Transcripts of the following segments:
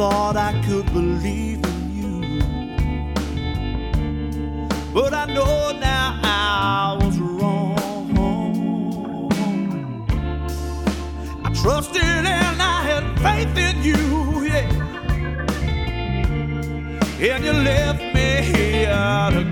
Thought I could believe in you. But I know now I was wrong. I trusted and I had faith in you, yeah. And you left me here to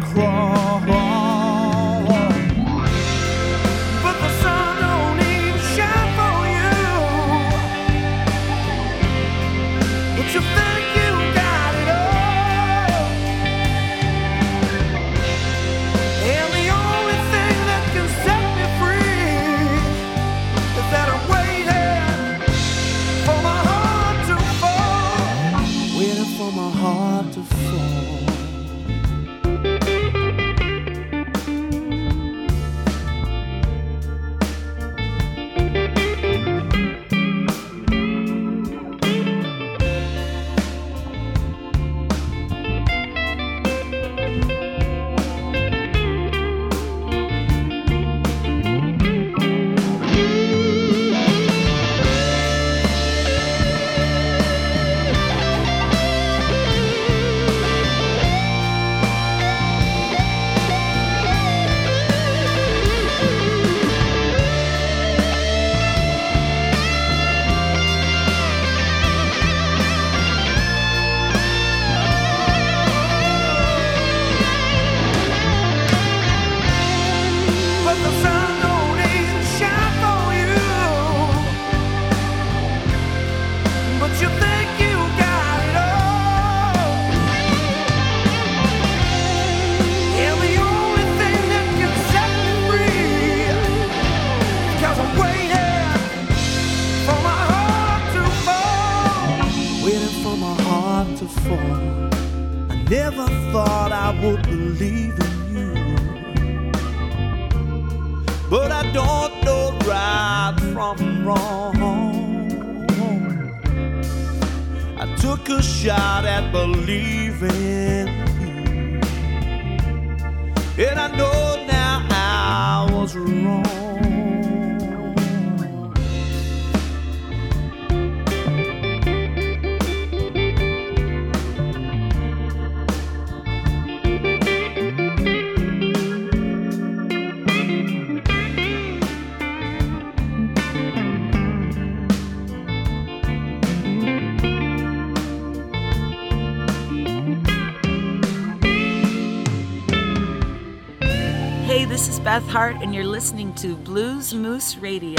listening to Blues Moose Radio.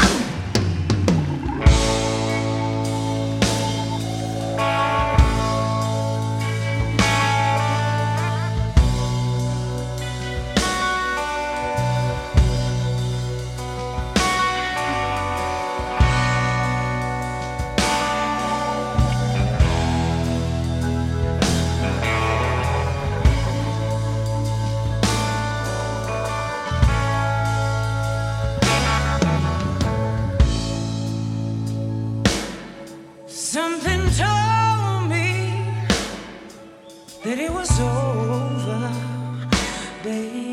it was over, baby.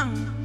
ang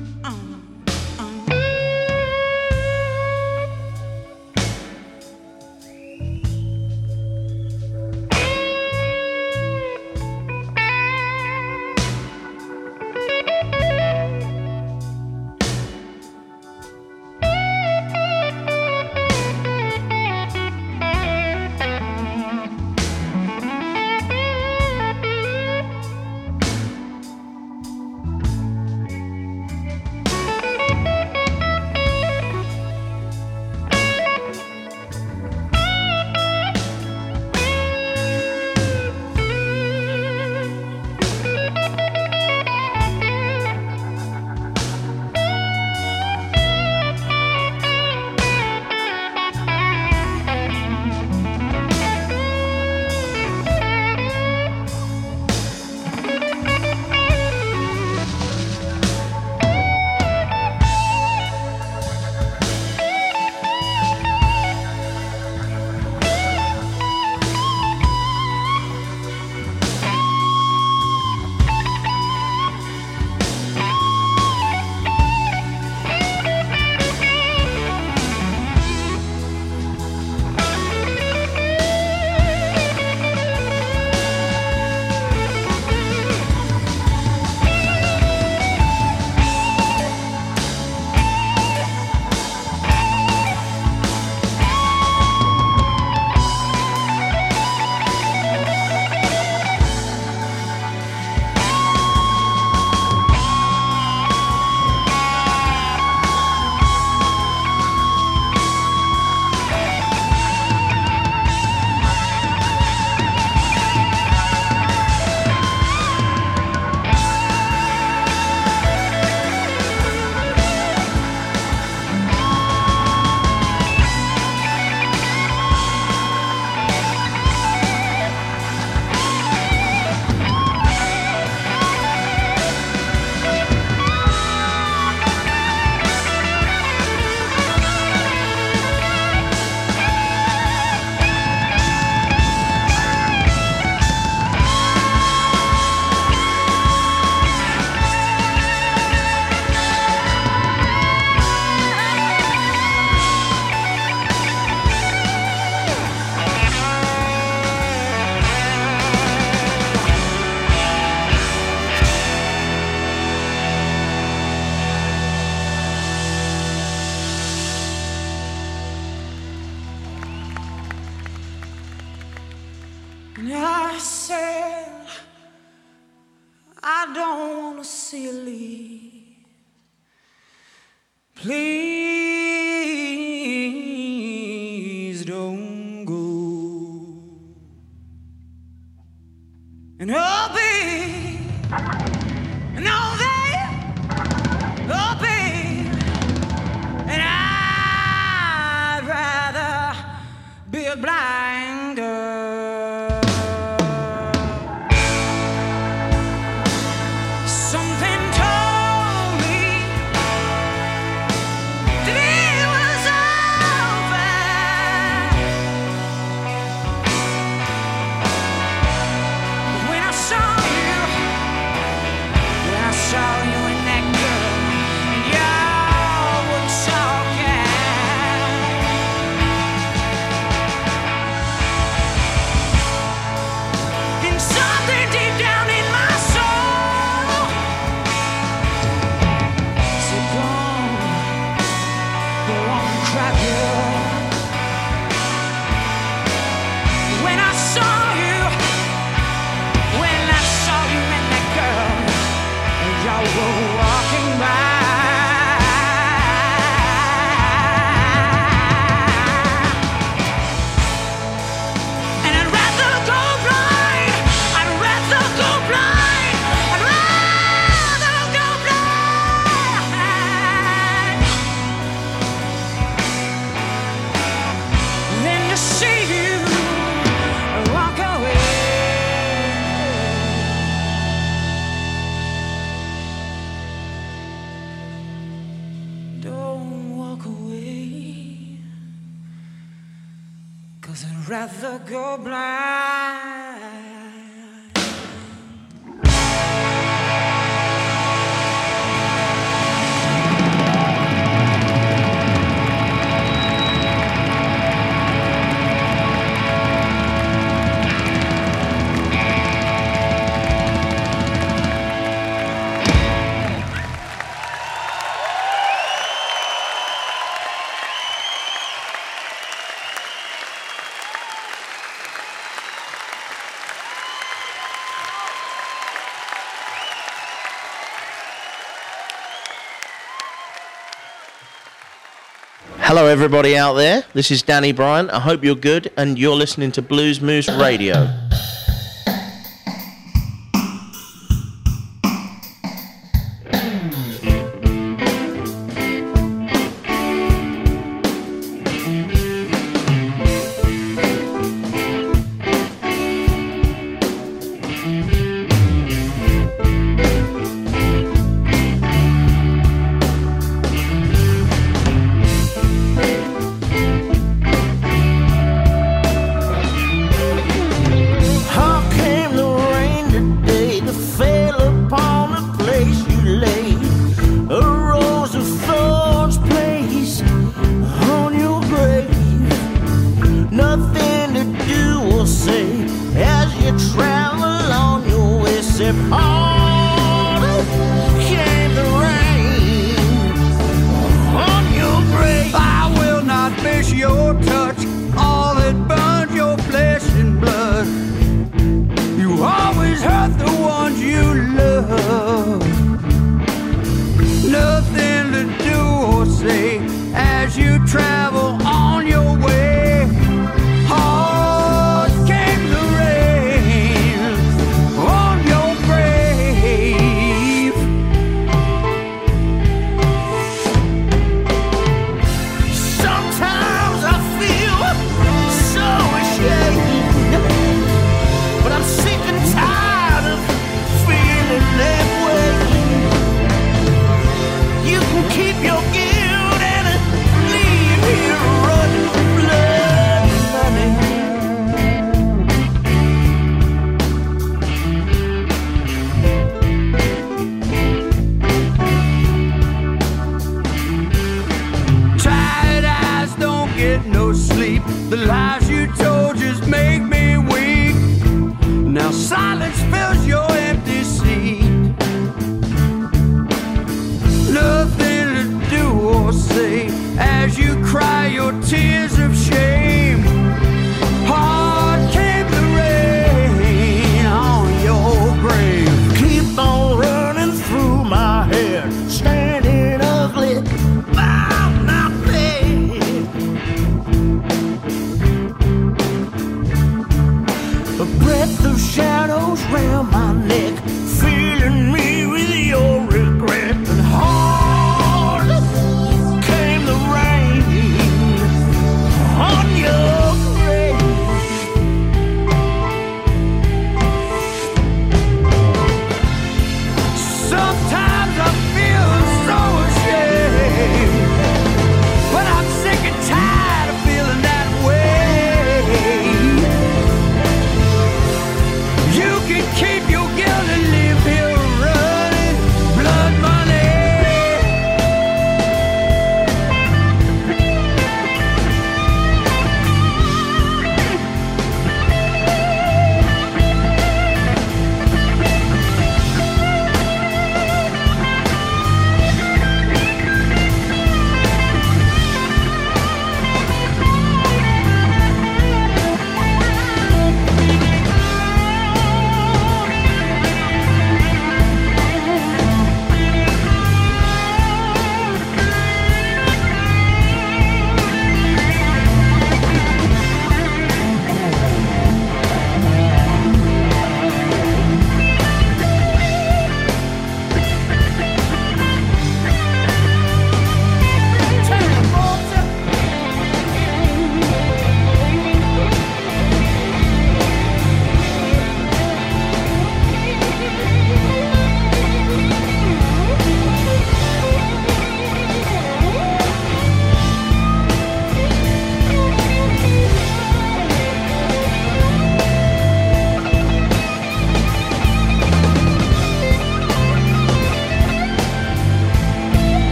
Hello, everybody out there. This is Danny Bryant. I hope you're good, and you're listening to Blues Moose Radio.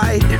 fight.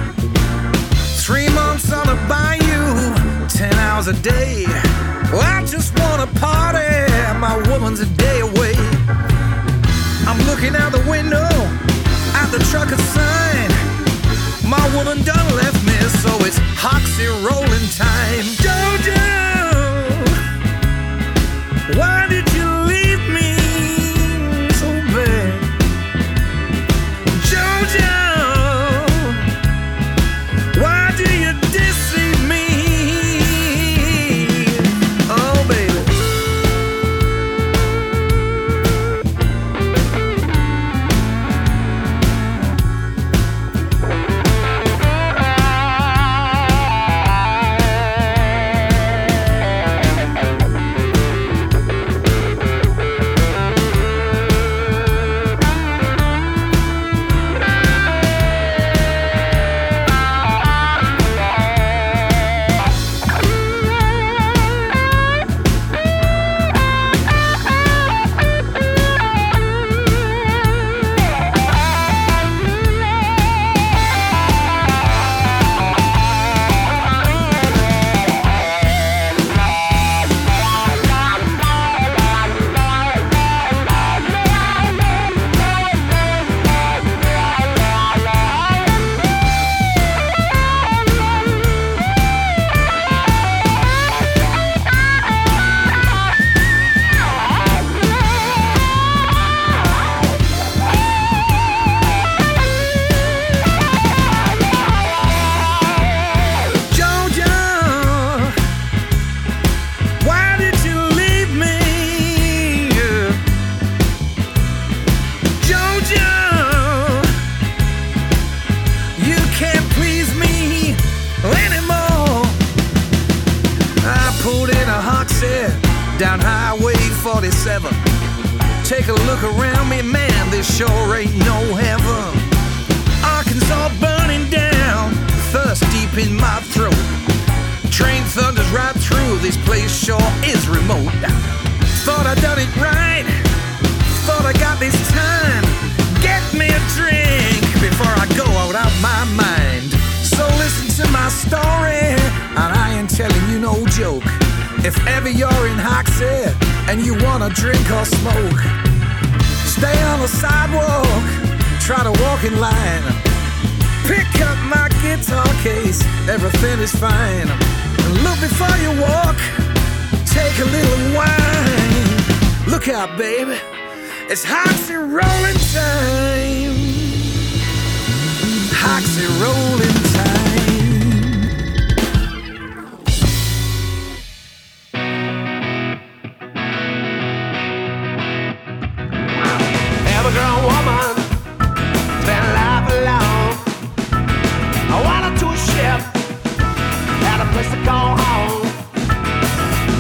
place to call home.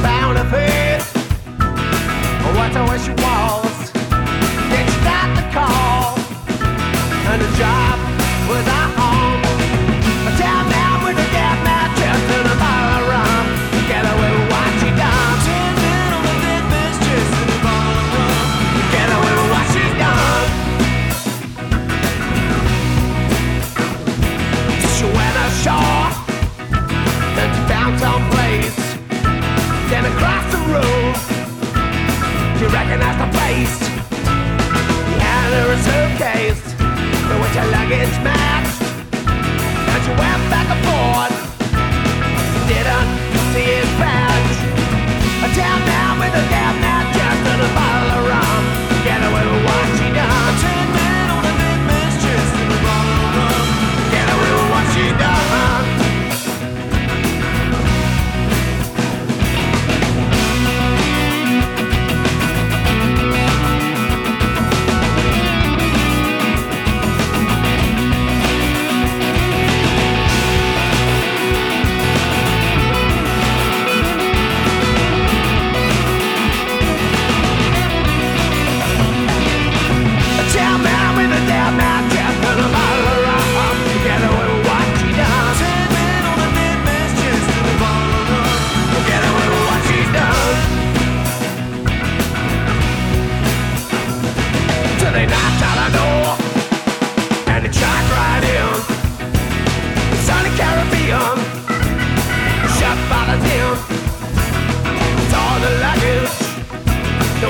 Bound to fit, What's the wish you was.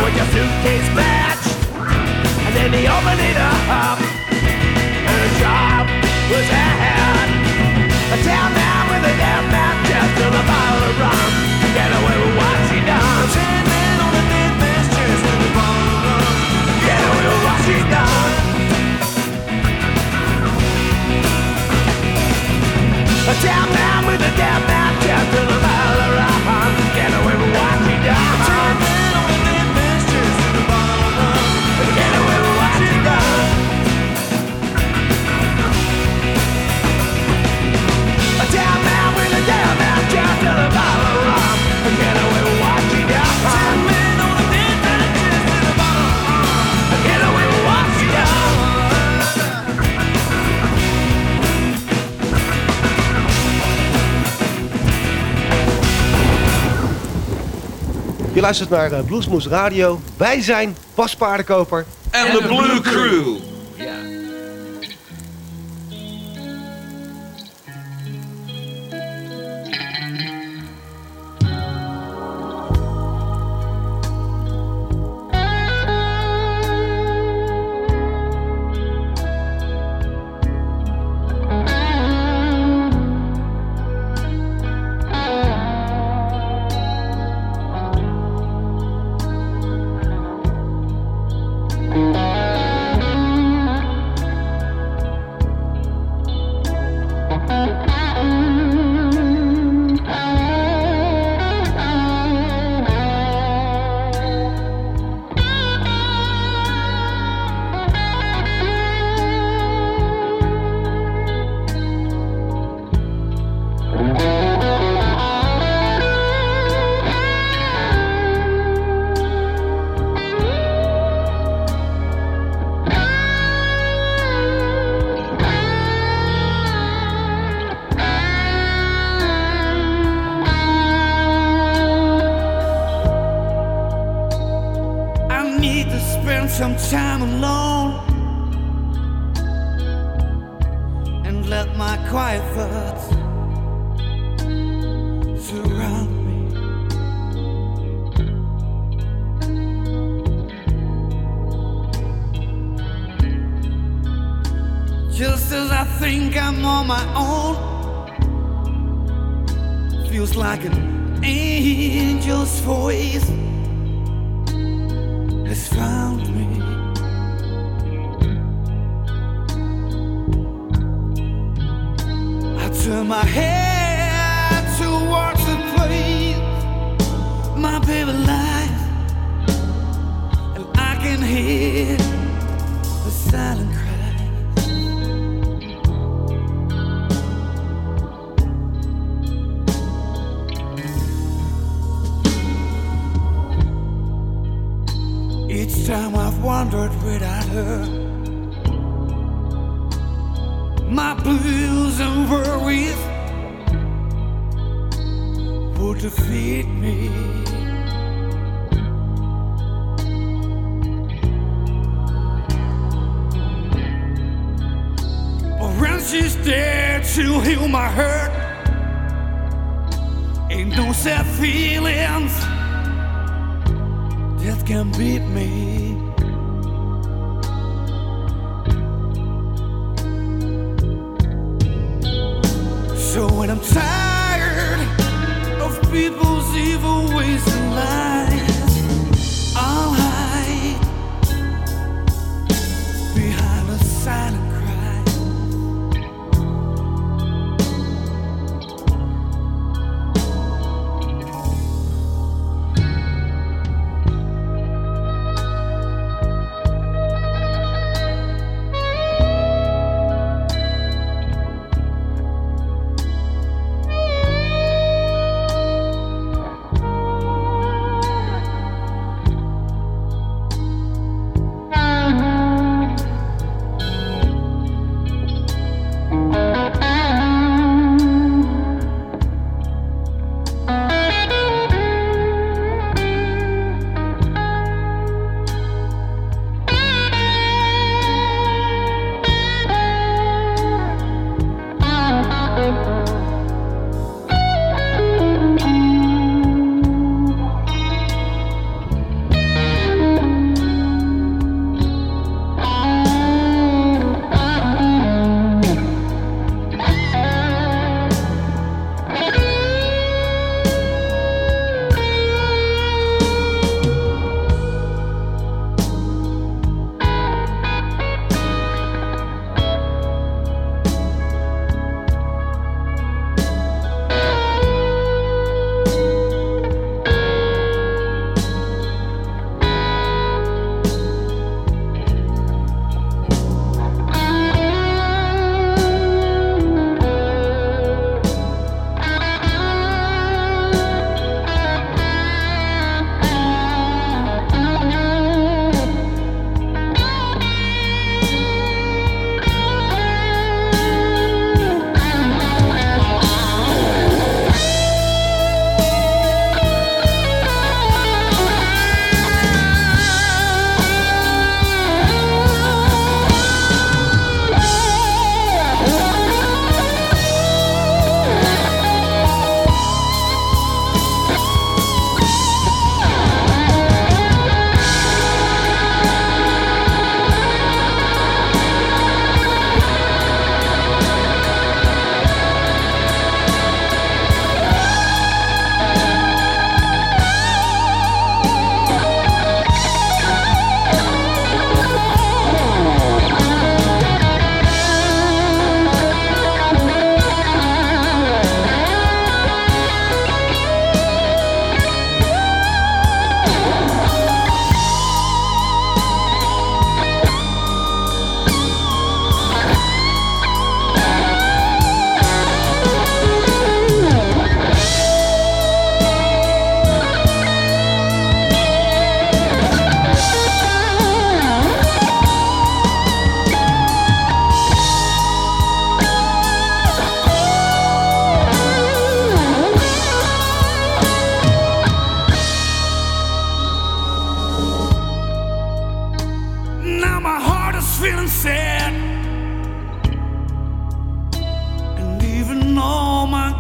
or your suitcase match. And then he opened it up, and a job was had. A town man with a damn map just on a bottle of rum. Get away with what she done. Ten men on a dead man's chest with a bottle of rum. Get away with what she done. A town man with a damn map. Je luistert naar eh, Bluesmoes Radio. Wij zijn Bas Paardenkoper. En de Blue Crew. Feelings that can beat me. So when I'm tired of people's evil ways and lies,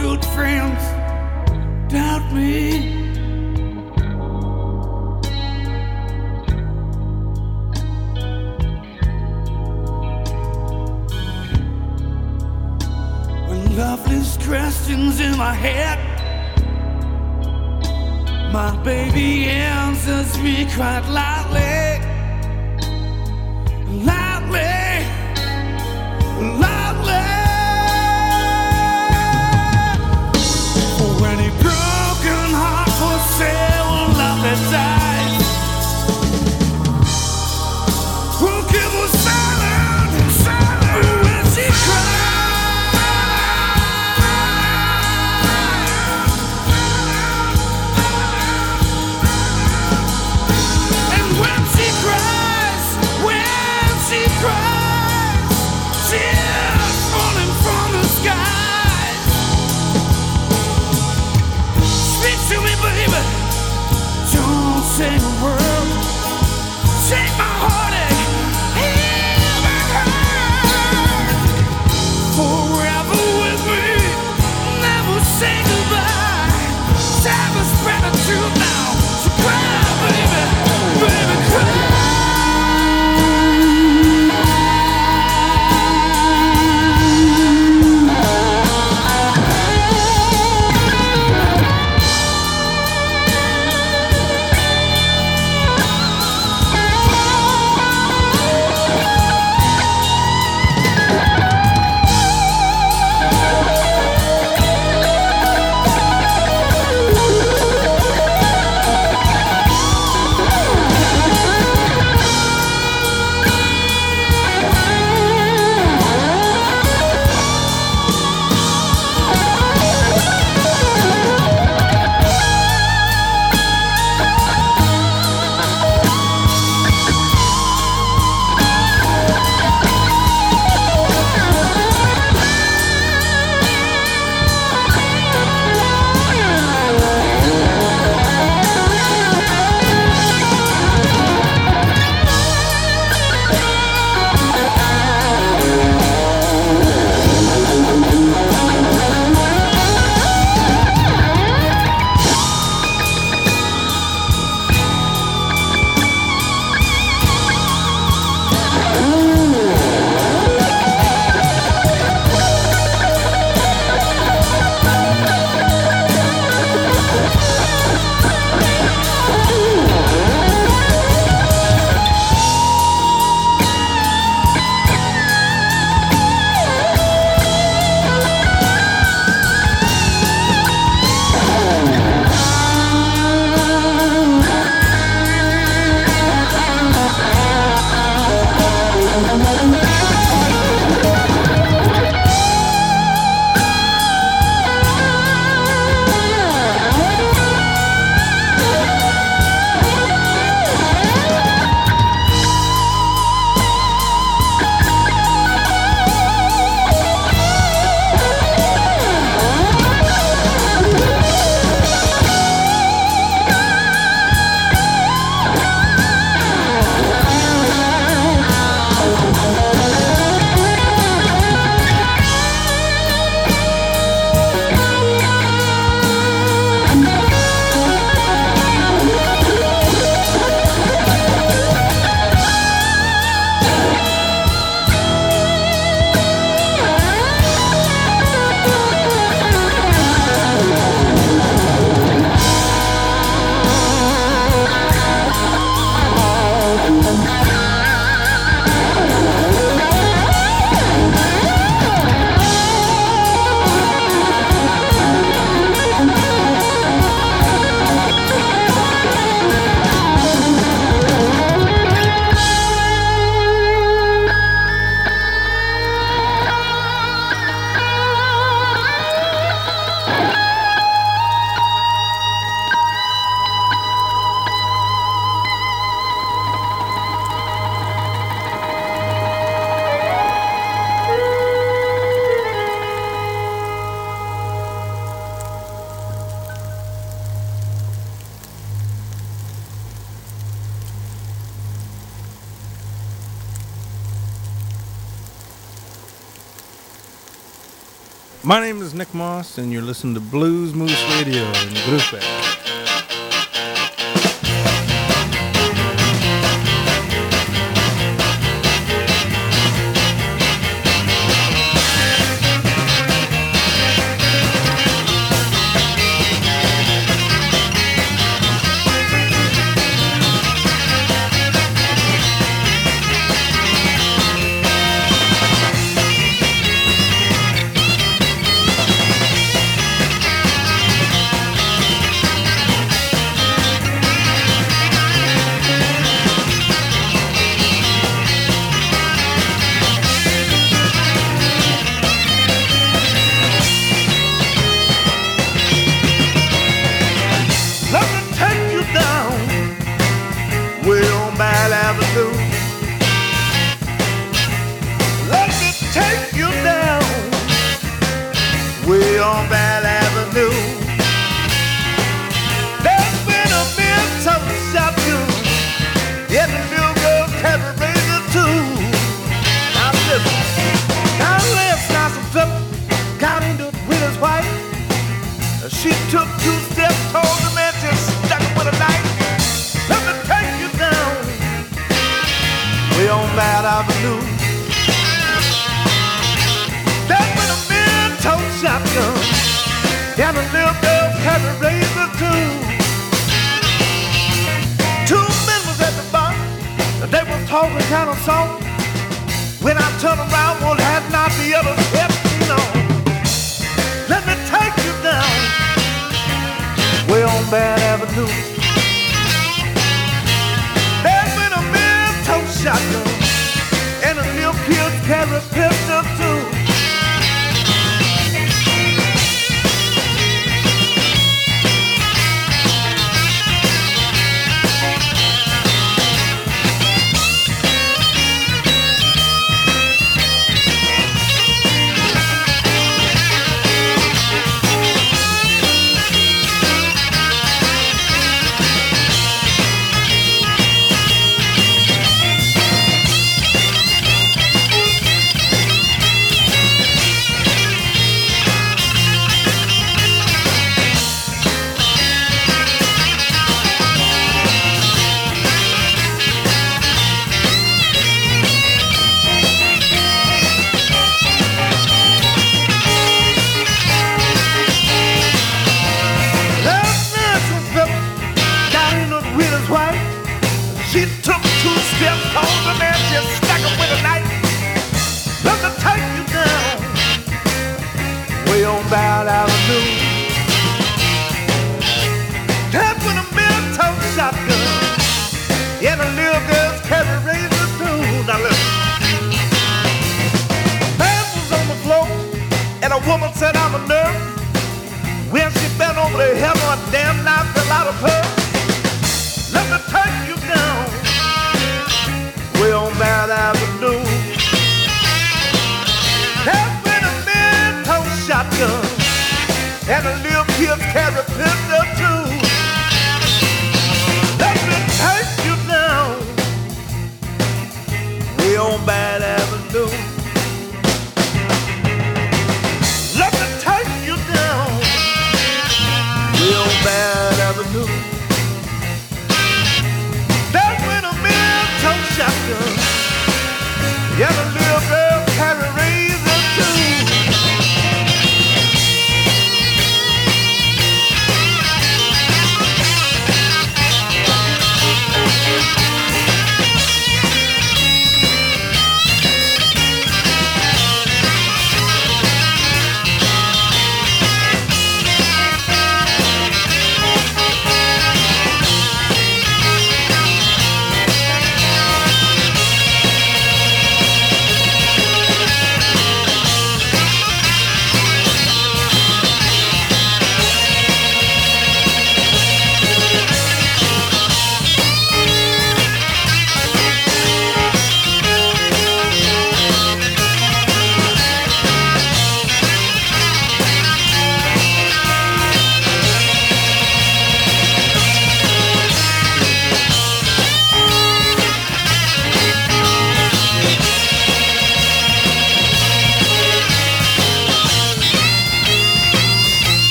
good friends doubt me. When Loveless questions in my head. My baby answers me quite loudly. Say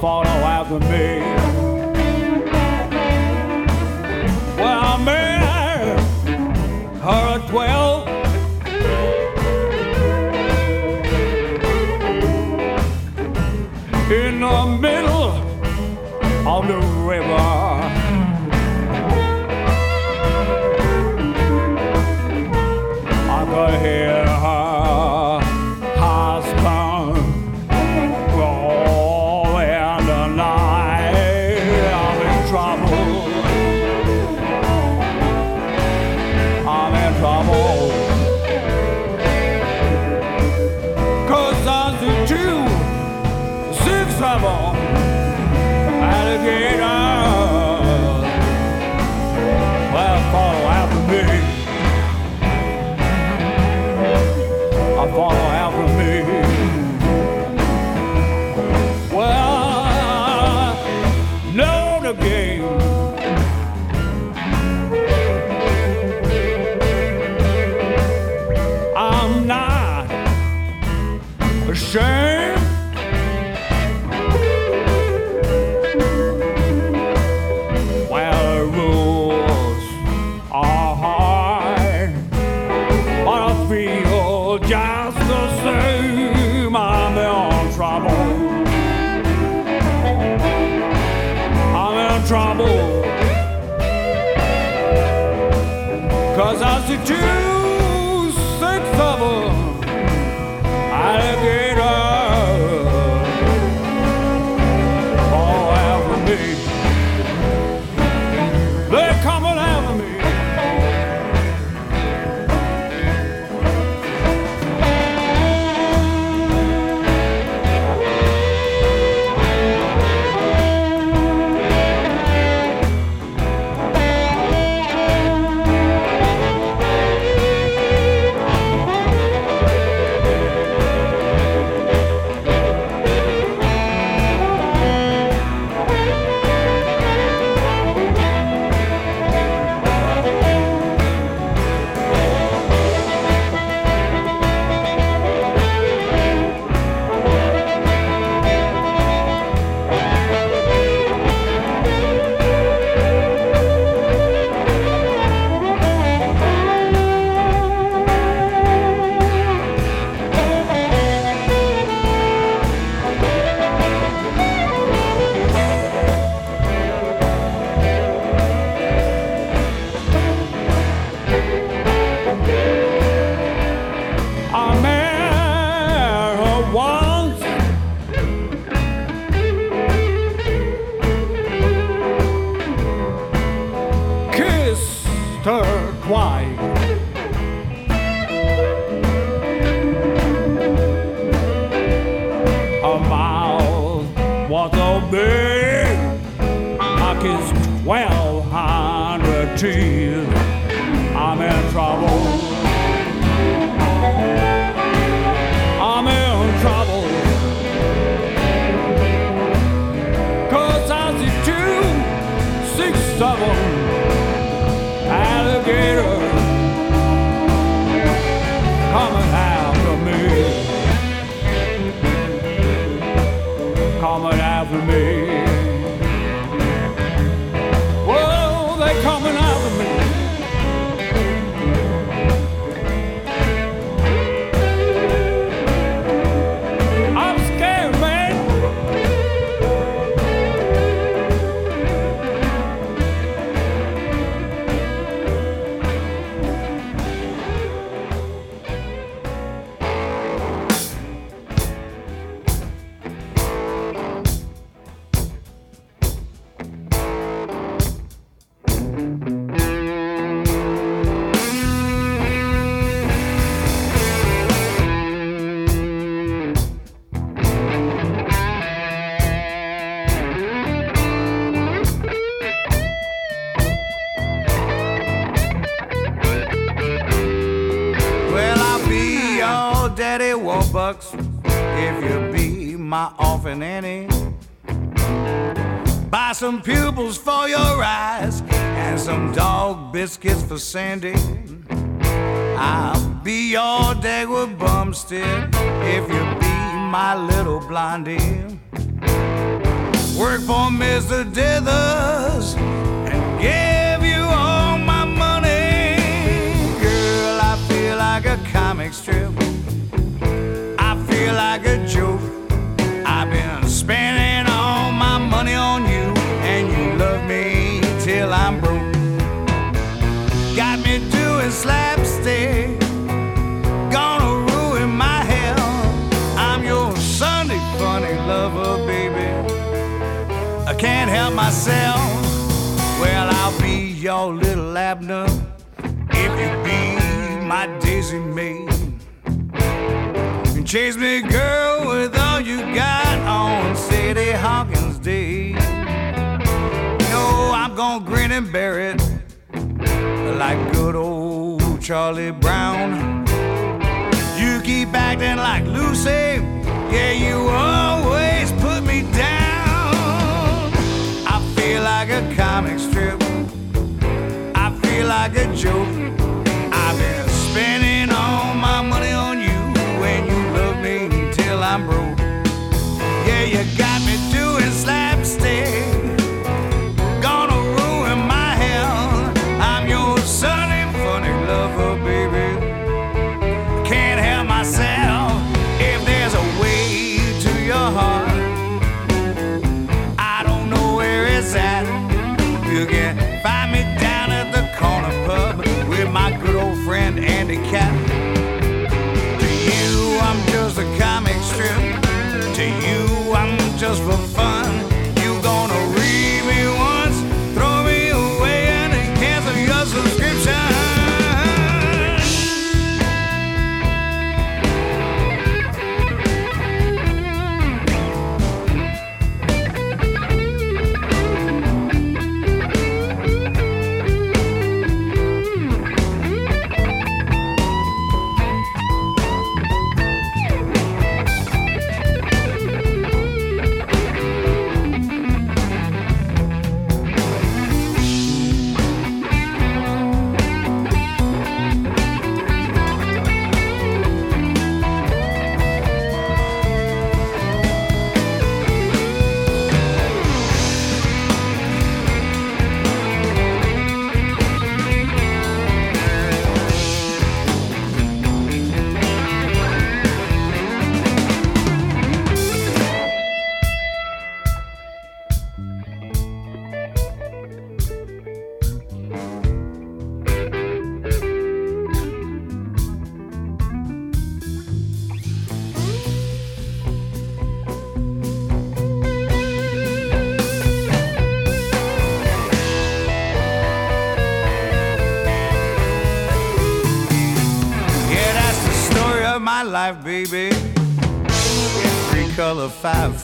Follow after me. Coming some pupils for your eyes and some dog biscuits for Sandy. I'll be your Dagwood Bumstead if you be my little blondie. Work for Mr. Dithers and give you all my money. Girl, I feel like a comic strip. I feel like a joke. I've been spending all my money on you, till I'm broke. Got me doing slapstick. Gonna ruin my hell. I'm your Sunday funny lover, baby. I can't help myself. Well, I'll be your little Abner if you be my Daisy Mae. And chase me, girl, with all you got on Sadie Hawkins gonna grin and bear it like good old Charlie Brown. You keep acting like Lucy, yeah, you always put me down. I feel like a comic strip, I feel like a joke.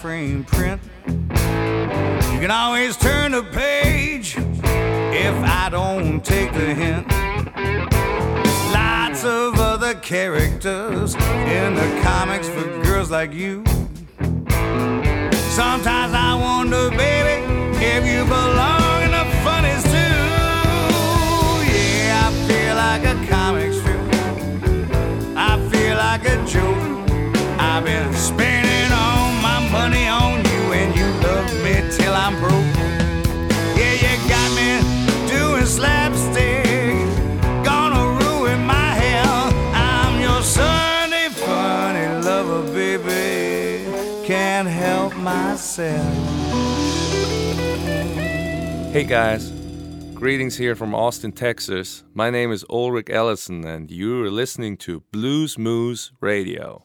Frame print. You can always turn the page if I don't take the hint. Lots of other characters in the comics for girls like you. Sometimes I wonder, baby, if you belong in the funnies too. Yeah, I feel like a comic strip. I feel like a joke. I've been spending myself. Hey guys, greetings here from Austin, Texas. My name is Ulrich Ellison, and you're listening to Blues Moose Radio.